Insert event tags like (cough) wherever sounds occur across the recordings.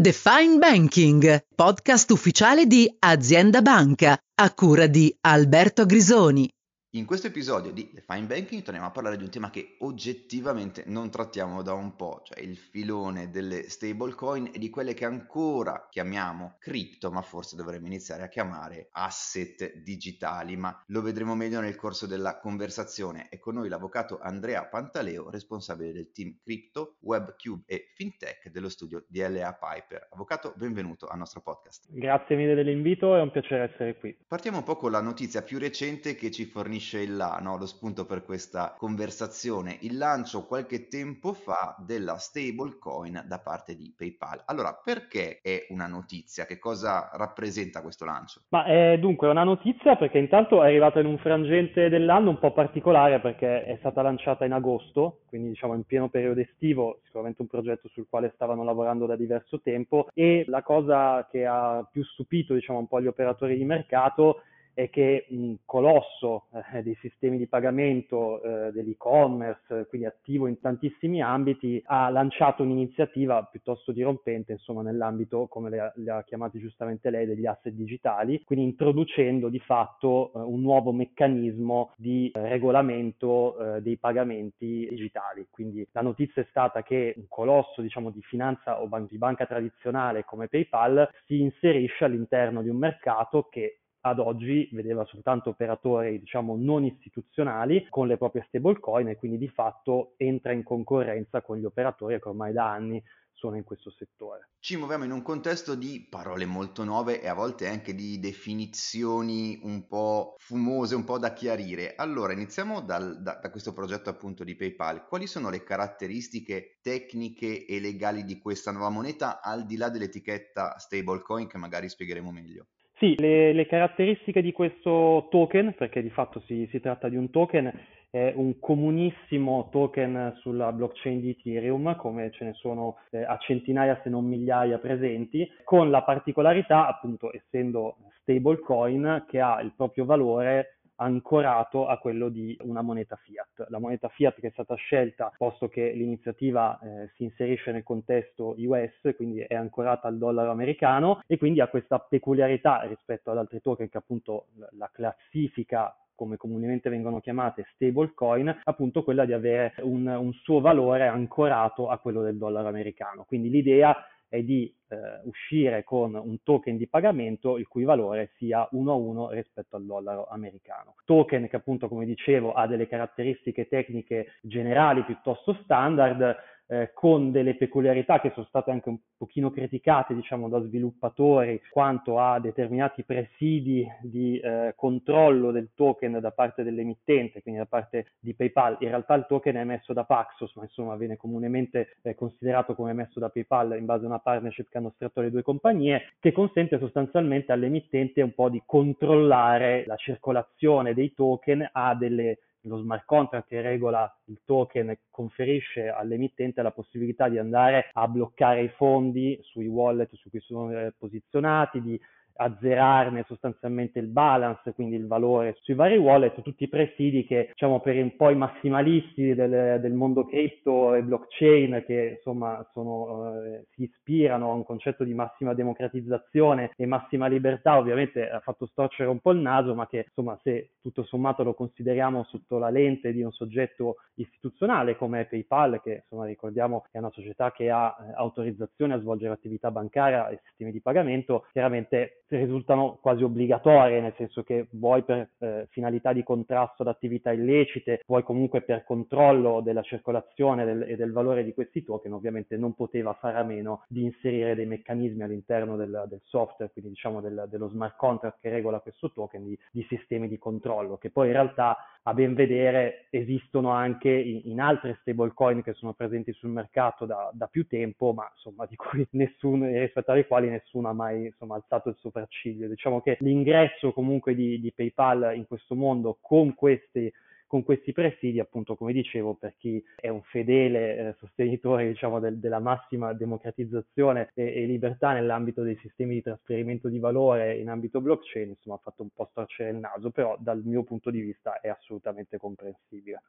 Define Banking, podcast ufficiale di Azienda Banca, a cura di Alberto Grisoni. In questo episodio di The Fine Banking torniamo a parlare di un tema che oggettivamente non trattiamo da un po', cioè il filone delle stablecoin e di quelle che ancora chiamiamo cripto, ma forse dovremmo iniziare a chiamare asset digitali, ma lo vedremo meglio nel corso della conversazione. È con noi l'avvocato Andrea Pantaleo, responsabile del team Crypto, WebCube e FinTech dello studio di LA Piper. Avvocato, benvenuto al nostro podcast. Grazie mille dell'invito, è un piacere essere qui. Partiamo un po' con la notizia più recente che ci fornisce fornisce il là, no? lo spunto per questa conversazione, il lancio qualche tempo fa della stablecoin da parte di PayPal. Allora, perché è una notizia? Che cosa rappresenta questo lancio? Ma è dunque una notizia perché intanto è arrivata in un frangente dell'anno un po' particolare perché è stata lanciata in agosto, quindi diciamo in pieno periodo estivo, sicuramente un progetto sul quale stavano lavorando da diverso tempo e la cosa che ha più stupito diciamo un po' gli operatori di mercato è che un colosso eh, dei sistemi di pagamento eh, dell'e-commerce, quindi attivo in tantissimi ambiti, ha lanciato un'iniziativa piuttosto dirompente, insomma, nell'ambito, come le ha, le ha chiamati giustamente lei, degli asset digitali, quindi introducendo di fatto eh, un nuovo meccanismo di eh, regolamento eh, dei pagamenti digitali. Quindi la notizia è stata che un colosso, diciamo, di finanza o ban- di banca tradizionale come PayPal si inserisce all'interno di un mercato che ad oggi vedeva soltanto operatori diciamo non istituzionali con le proprie stablecoin e quindi di fatto entra in concorrenza con gli operatori che ormai da anni sono in questo settore. Ci muoviamo in un contesto di parole molto nuove e a volte anche di definizioni un po' fumose, un po' da chiarire. Allora, iniziamo dal, da, da questo progetto appunto di PayPal. Quali sono le caratteristiche tecniche e legali di questa nuova moneta al di là dell'etichetta stablecoin che magari spiegheremo meglio? Sì, le, le, caratteristiche di questo token, perché di fatto si, si, tratta di un token, è un comunissimo token sulla blockchain di Ethereum, come ce ne sono eh, a centinaia se non migliaia presenti, con la particolarità, appunto, essendo stablecoin, che ha il proprio valore ancorato a quello di una moneta fiat. La moneta fiat che è stata scelta, posto che l'iniziativa eh, si inserisce nel contesto US, quindi è ancorata al dollaro americano e quindi ha questa peculiarità rispetto ad altri token che appunto la classifica come comunemente vengono chiamate stablecoin, appunto quella di avere un, un suo valore ancorato a quello del dollaro americano. Quindi l'idea è di eh, uscire con un token di pagamento il cui valore sia 1 a 1 rispetto al dollaro americano. Token che appunto come dicevo ha delle caratteristiche tecniche generali piuttosto standard, eh, con delle peculiarità che sono state anche un pochino criticate diciamo da sviluppatori quanto a determinati presidi di eh, controllo del token da parte dell'emittente, quindi da parte di PayPal. In realtà il token è emesso da Paxos, ma insomma viene comunemente eh, considerato come emesso da PayPal in base a una partnership che hanno stretto le due compagnie, che consente sostanzialmente all'emittente un po' di controllare la circolazione dei token a delle lo smart contract che regola il token conferisce all'emittente la possibilità di andare a bloccare i fondi sui wallet su cui sono eh, posizionati, di azzerarne sostanzialmente il balance, quindi il valore sui vari wallet, tutti i presidi che diciamo per un po' i massimalisti del, del mondo cripto e blockchain che insomma sono, eh, si ispirano a un concetto di massima democratizzazione e massima libertà, ovviamente ha fatto storcere un po' il naso, ma che insomma se tutto sommato lo consideriamo sotto la lente di un soggetto istituzionale come PayPal, che insomma ricordiamo è una società che ha eh, autorizzazione a svolgere attività bancaria e sistemi di pagamento, chiaramente risultano quasi obbligatorie, nel senso che vuoi per eh, finalità di contrasto ad attività illecite, vuoi comunque per controllo della circolazione del, e del valore di questi token, ovviamente non poteva fare a meno di inserire dei meccanismi all'interno del, del software, quindi diciamo del, dello smart contract che regola questo token, di, di, sistemi di controllo, che poi in realtà a ben vedere esistono anche in, in altre stablecoin che sono presenti sul mercato da, da più tempo, ma insomma di cui (laughs) nessuno, rispetto alle quali nessuno ha mai insomma, alzato il suo sopracciglio. Diciamo che l'ingresso comunque di, di PayPal in questo mondo con questi con questi presidi, appunto, come dicevo, per chi è un fedele eh, sostenitore, diciamo, del, della massima democratizzazione e, e, libertà nell'ambito dei sistemi di trasferimento di valore in ambito blockchain, insomma, ha fatto un po' storcere il naso, però dal mio punto di vista è assolutamente comprensibile.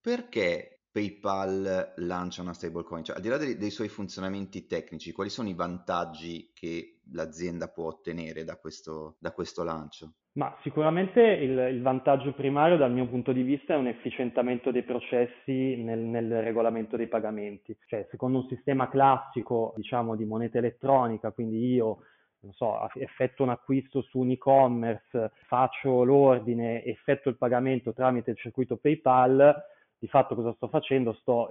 Perché PayPal lancia una stablecoin? Cioè, al di là dei, dei, suoi funzionamenti tecnici, quali sono i vantaggi che l'azienda può ottenere da questo, da questo lancio? Ma sicuramente il, il, vantaggio primario dal mio punto di vista è un efficientamento dei processi nel, nel, regolamento dei pagamenti. Cioè, secondo un sistema classico, diciamo, di moneta elettronica, quindi io non so, effetto un acquisto su un e-commerce, faccio l'ordine, effetto il pagamento tramite il circuito PayPal, di fatto cosa sto facendo? Sto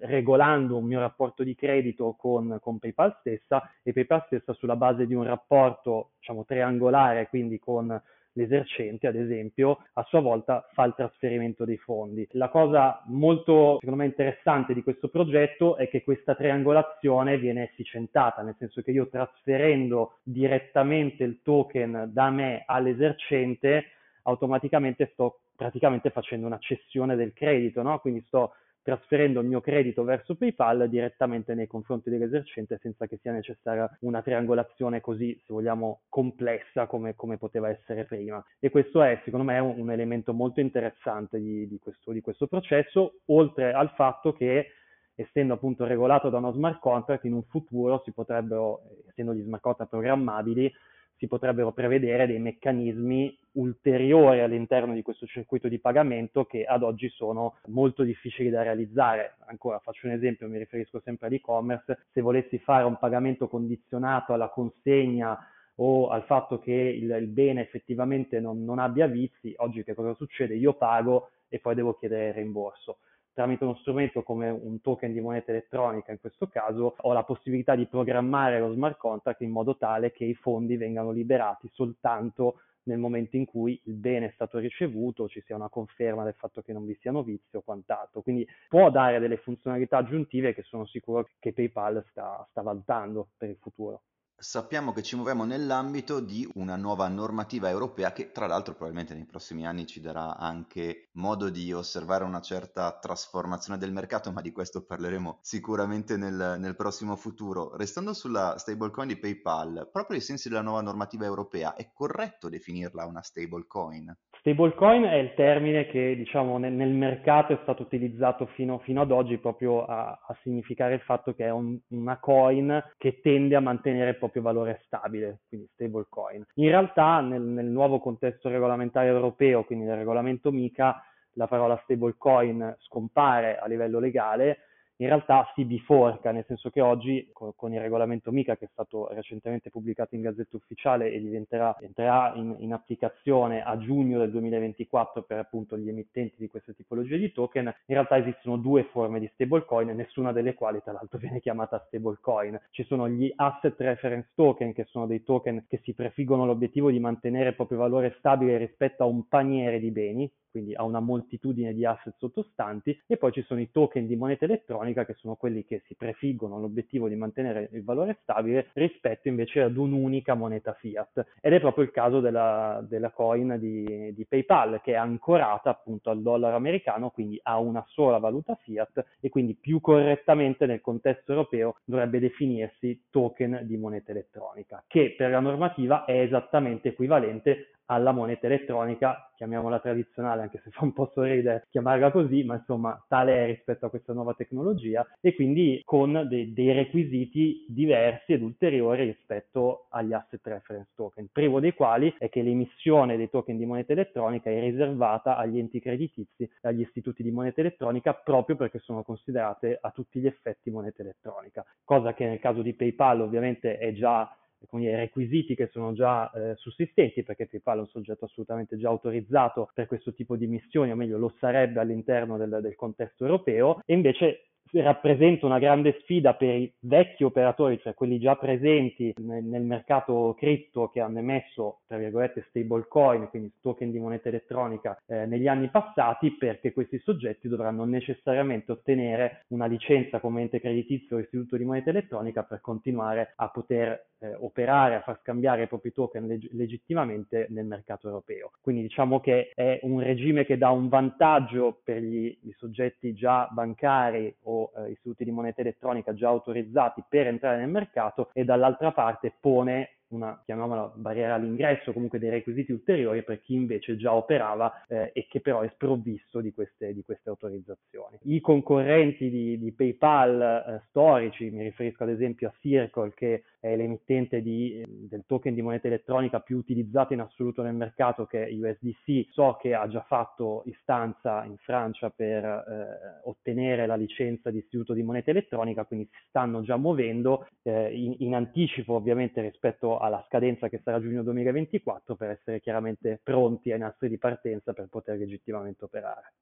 regolando un mio rapporto di credito con, con, PayPal stessa e PayPal stessa sulla base di un rapporto diciamo, triangolare, quindi con l'esercente, ad esempio, a sua volta fa il trasferimento dei fondi. La cosa molto, secondo me, interessante di questo progetto è che questa triangolazione viene efficientata, nel senso che io trasferendo direttamente il token da me all'esercente, automaticamente sto praticamente facendo una cessione del credito, no? Quindi sto trasferendo il mio credito verso PayPal direttamente nei confronti dell'esercente senza che sia necessaria una triangolazione così, se vogliamo, complessa come, come poteva essere prima. E questo è, secondo me, un, un elemento molto interessante di, di, questo, di questo processo, oltre al fatto che essendo appunto regolato da uno smart contract, in un futuro si potrebbero, essendo gli smart contract programmabili, si potrebbero prevedere dei meccanismi ulteriori all'interno di questo circuito di pagamento che ad oggi sono molto difficili da realizzare. Ancora faccio un esempio, mi riferisco sempre all'e-commerce, se volessi fare un pagamento condizionato alla consegna o al fatto che il, il bene effettivamente non, non abbia vizi, oggi che cosa succede? Io pago e poi devo chiedere il rimborso tramite uno strumento come un token di moneta elettronica in questo caso, ho la possibilità di programmare lo smart contract in modo tale che i fondi vengano liberati soltanto nel momento in cui il bene è stato ricevuto, ci sia una conferma del fatto che non vi siano vizi o quant'altro. Quindi può dare delle funzionalità aggiuntive che sono sicuro che PayPal sta, sta valutando per il futuro. Sappiamo che ci muoviamo nell'ambito di una nuova normativa europea che tra l'altro probabilmente nei prossimi anni ci darà anche modo di osservare una certa trasformazione del mercato, ma di questo parleremo sicuramente nel, nel prossimo futuro. Restando sulla stablecoin di PayPal, proprio ai sensi della nuova normativa europea, è corretto definirla una stablecoin? Stablecoin è il termine che diciamo, nel, nel, mercato è stato utilizzato fino, fino ad oggi proprio a, a, significare il fatto che è un, una coin che tende a mantenere proprio valore stabile, quindi stablecoin. In realtà nel, nel nuovo contesto regolamentare europeo, quindi nel regolamento MICA, la parola stablecoin scompare a livello legale in realtà si biforca, nel senso che oggi con, con, il regolamento MICA che è stato recentemente pubblicato in Gazzetta Ufficiale e diventerà, entrerà in, in, applicazione a giugno del 2024 per appunto gli emittenti di questa tipologia di token, in realtà esistono due forme di stablecoin, nessuna delle quali tra l'altro (laughs) viene chiamata stablecoin. Ci sono gli asset reference token, che sono dei token che si prefiggono l'obiettivo di mantenere il proprio valore stabile rispetto a un paniere di beni, quindi ha una moltitudine di asset sottostanti, e poi ci sono i token di moneta elettronica che sono quelli che si prefiggono l'obiettivo di mantenere il valore stabile rispetto invece ad un'unica moneta fiat. Ed è proprio il caso della, della coin di, di PayPal che è ancorata appunto al dollaro americano, quindi ha una sola valuta fiat e quindi più correttamente nel contesto europeo dovrebbe definirsi token di moneta elettronica, che per la normativa è esattamente equivalente alla moneta elettronica, chiamiamola tradizionale, anche se (laughs) fa un po' sorridere chiamarla così, ma insomma tale è rispetto a questa nuova tecnologia e quindi con de- dei requisiti diversi ed ulteriori rispetto agli asset reference token, primo dei quali è che l'emissione dei token di moneta elettronica è riservata agli enti creditizi e agli istituti di moneta elettronica proprio perché sono considerate a tutti gli effetti moneta elettronica, cosa che nel caso di PayPal ovviamente è già con i requisiti che sono già eh, sussistenti, perché PayPal è un soggetto assolutamente già autorizzato per questo tipo di missioni, o meglio lo sarebbe all'interno del, del contesto europeo, e invece rappresenta una grande sfida per i vecchi operatori, cioè quelli già presenti nel, mercato cripto che hanno emesso, tra virgolette, stablecoin, quindi token di moneta elettronica, eh, negli anni passati, perché questi soggetti dovranno necessariamente ottenere una licenza come ente creditizio o istituto di moneta elettronica per continuare a poter eh, operare, a far scambiare i propri token leg- legittimamente nel mercato europeo. Quindi diciamo che è un regime che dà un vantaggio per gli, gli soggetti già bancari o eh, istituti di moneta elettronica già autorizzati per entrare nel mercato e dall'altra parte pone una, chiamiamola barriera all'ingresso, comunque dei requisiti ulteriori per chi invece già operava eh, e che però è sprovvisto di queste, di queste autorizzazioni. I concorrenti di, di PayPal eh, storici, mi riferisco ad esempio a Circle che è l'emittente di, del token di moneta elettronica più utilizzato in assoluto nel mercato che è USDC, so che ha già fatto istanza in Francia per eh, ottenere la licenza di istituto di moneta elettronica, quindi si stanno già muovendo eh, in, in anticipo ovviamente rispetto alla scadenza che sarà giugno 2024 per essere chiaramente pronti ai nastri di partenza per poter legittimamente operare.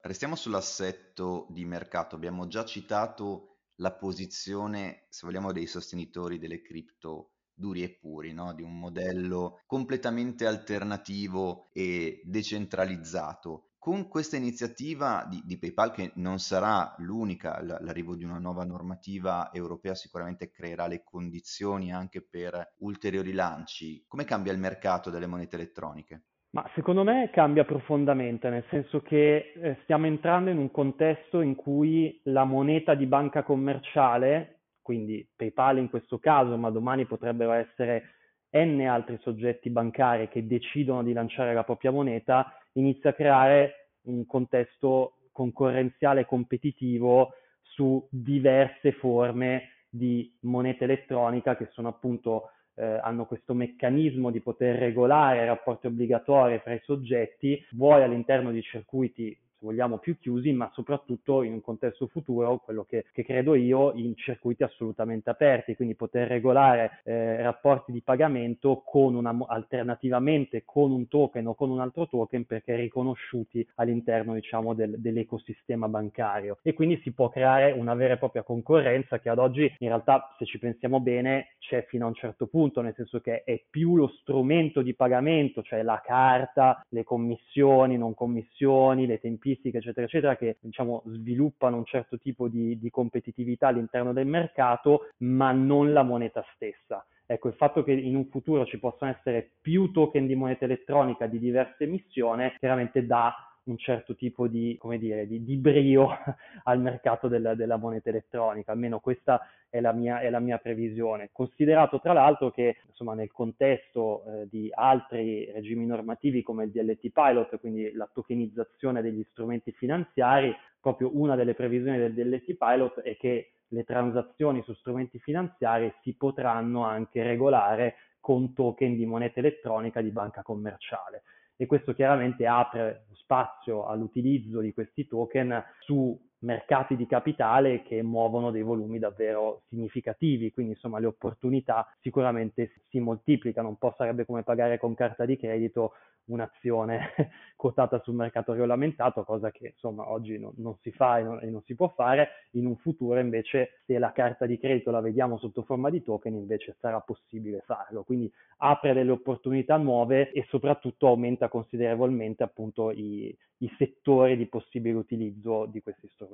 Restiamo sull'assetto di mercato. Abbiamo già citato la posizione, se vogliamo, dei sostenitori delle cripto duri e puri, no? di un modello completamente alternativo e decentralizzato. Con questa iniziativa di, di PayPal, che non sarà l'unica, l'arrivo di una nuova normativa europea sicuramente creerà le condizioni anche per ulteriori lanci. Come cambia il mercato delle monete elettroniche? Ma secondo me cambia profondamente, nel senso che eh, stiamo entrando in un contesto in cui la moneta di banca commerciale, quindi PayPal in questo caso, ma domani potrebbero essere n altri soggetti bancari che decidono di lanciare la propria moneta, inizia a creare un contesto concorrenziale e competitivo su diverse forme di moneta elettronica che sono appunto eh, hanno questo meccanismo di poter regolare rapporti obbligatori fra i soggetti, vuoi all'interno di circuiti vogliamo più chiusi, ma soprattutto in un contesto futuro, quello che, che credo io, in circuiti assolutamente aperti, quindi poter regolare eh, rapporti di pagamento con una, alternativamente con un token o con un altro token perché riconosciuti all'interno diciamo, del, dell'ecosistema bancario. E quindi si può creare una vera e propria concorrenza che ad oggi in realtà se ci pensiamo bene c'è fino a un certo punto, nel senso che è più lo strumento di pagamento, cioè la carta, le commissioni, non commissioni, le tempistiche logistiche, eccetera, eccetera, che diciamo, sviluppano un certo tipo di, di competitività all'interno del mercato, ma non la moneta stessa. Ecco, il fatto che in un futuro ci possano essere più token di moneta elettronica di diversa emissione chiaramente dà un certo tipo di, dire, di, di brio (laughs) al mercato del, della moneta elettronica, almeno questa è la mia, è la mia previsione. Considerato tra l'altro che insomma, nel contesto eh, di altri regimi normativi come il DLT Pilot, quindi la tokenizzazione degli strumenti finanziari, proprio una delle previsioni del DLT Pilot è che le transazioni su strumenti finanziari si potranno anche regolare con token di moneta elettronica di banca commerciale e questo chiaramente apre spazio all'utilizzo di questi token su mercati di capitale che muovono dei volumi davvero significativi, quindi insomma le opportunità sicuramente si moltiplicano, un po' sarebbe come pagare con carta di credito un'azione (laughs) quotata sul mercato regolamentato, cosa che insomma oggi non, non si fa e non, e non, si può fare, in un futuro invece se la carta di credito la vediamo sotto forma di token invece sarà possibile farlo, quindi apre delle opportunità nuove e soprattutto aumenta considerevolmente appunto i, i settori di possibile utilizzo di questi strumenti.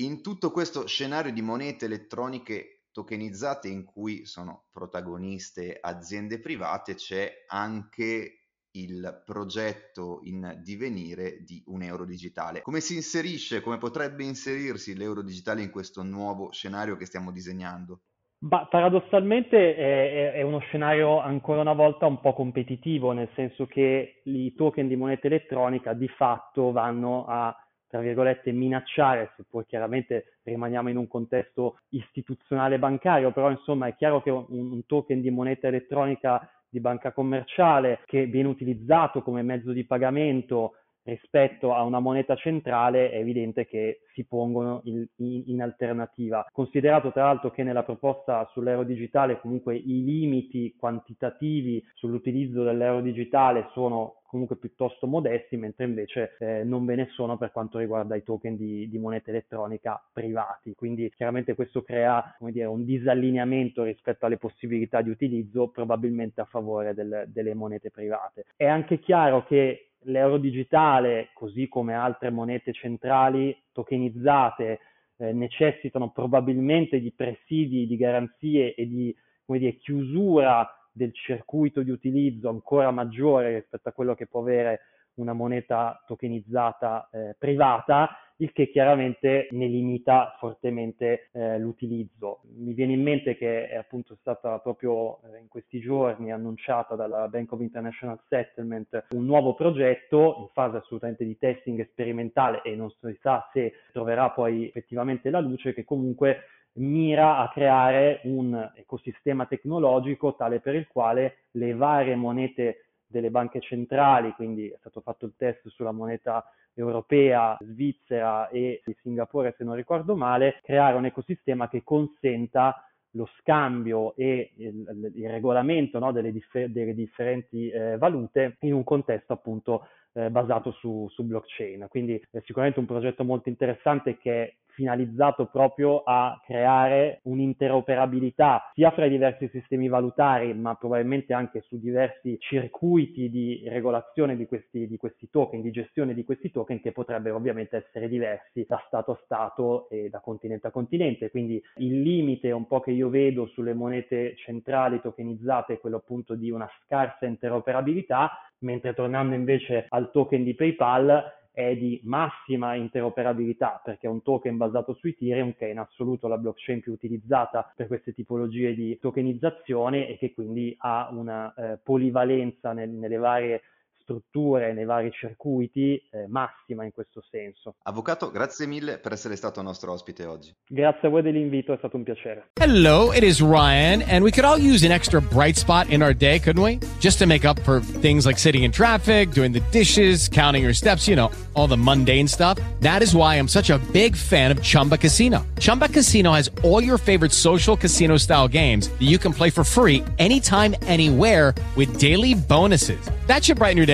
In tutto questo scenario di monete elettroniche tokenizzate in cui sono protagoniste aziende private c'è anche il progetto in divenire di un euro digitale. Come si inserisce, come potrebbe inserirsi l'euro digitale in questo nuovo scenario che stiamo disegnando? Bah, paradossalmente è, è, uno scenario ancora una volta un po' competitivo, nel senso che i token di moneta elettronica di fatto vanno a, tra virgolette, minacciare, seppur chiaramente rimaniamo in un contesto istituzionale bancario, però insomma è chiaro che un, un token di moneta elettronica di banca commerciale che viene utilizzato come mezzo di pagamento rispetto a una moneta centrale è evidente che si pongono in, in, in, alternativa. Considerato tra l'altro che nella proposta sull'euro digitale comunque i limiti quantitativi sull'utilizzo dell'euro digitale sono comunque piuttosto modesti, mentre invece eh, non ve ne sono per quanto riguarda i token di, di, moneta elettronica privati. Quindi chiaramente questo crea dire, un disallineamento rispetto alle possibilità di utilizzo probabilmente a favore del, delle monete private. È anche chiaro che l'euro digitale, così come altre monete centrali tokenizzate, eh, necessitano probabilmente di presidi, di garanzie e di dire, chiusura del circuito di utilizzo ancora maggiore rispetto a quello che può avere una moneta tokenizzata eh, privata, il che chiaramente ne limita fortemente eh, l'utilizzo. Mi viene in mente che è appunto stata proprio eh, in questi giorni annunciata dalla Bank of International Settlement un nuovo progetto in fase assolutamente di testing sperimentale e non si sa se troverà poi effettivamente la luce che comunque mira a creare un ecosistema tecnologico tale per il quale le varie monete delle banche centrali, quindi è stato fatto il test sulla moneta europea, svizzera e Singapore se non ricordo male, creare un ecosistema che consenta lo scambio e il, il regolamento no, delle, differ- delle, differenti eh, valute in un contesto appunto eh, basato su, su, blockchain. Quindi è sicuramente un progetto molto interessante che finalizzato proprio a creare un'interoperabilità sia fra i diversi sistemi valutari, ma probabilmente anche su diversi circuiti di regolazione di questi, di questi token, di gestione di questi token che potrebbero ovviamente essere diversi da Stato a Stato e da continente a continente. Quindi il limite un po' che io vedo sulle monete centrali tokenizzate è quello appunto di una scarsa interoperabilità, mentre tornando invece al token di PayPal è di massima interoperabilità perché è un token basato su Ethereum che è in assoluto la blockchain più utilizzata per queste tipologie di tokenizzazione e che quindi ha una eh, polivalenza nel, nelle varie strutture, nei vari circuiti, eh, massima in questo senso. Avvocato, grazie mille per essere stato nostro ospite oggi. Grazie a voi dell'invito, è stato un piacere. Hello, it is Ryan, and we could all use an extra bright spot in our day, couldn't we? Just to make up for things like sitting in traffic, doing the dishes, counting your steps, you know, all the mundane stuff. That is why I'm such a big fan of Chumba Casino. Chumba Casino has all your favorite social casino style games that you can play for free anytime, anywhere with daily bonuses. That should brighten your day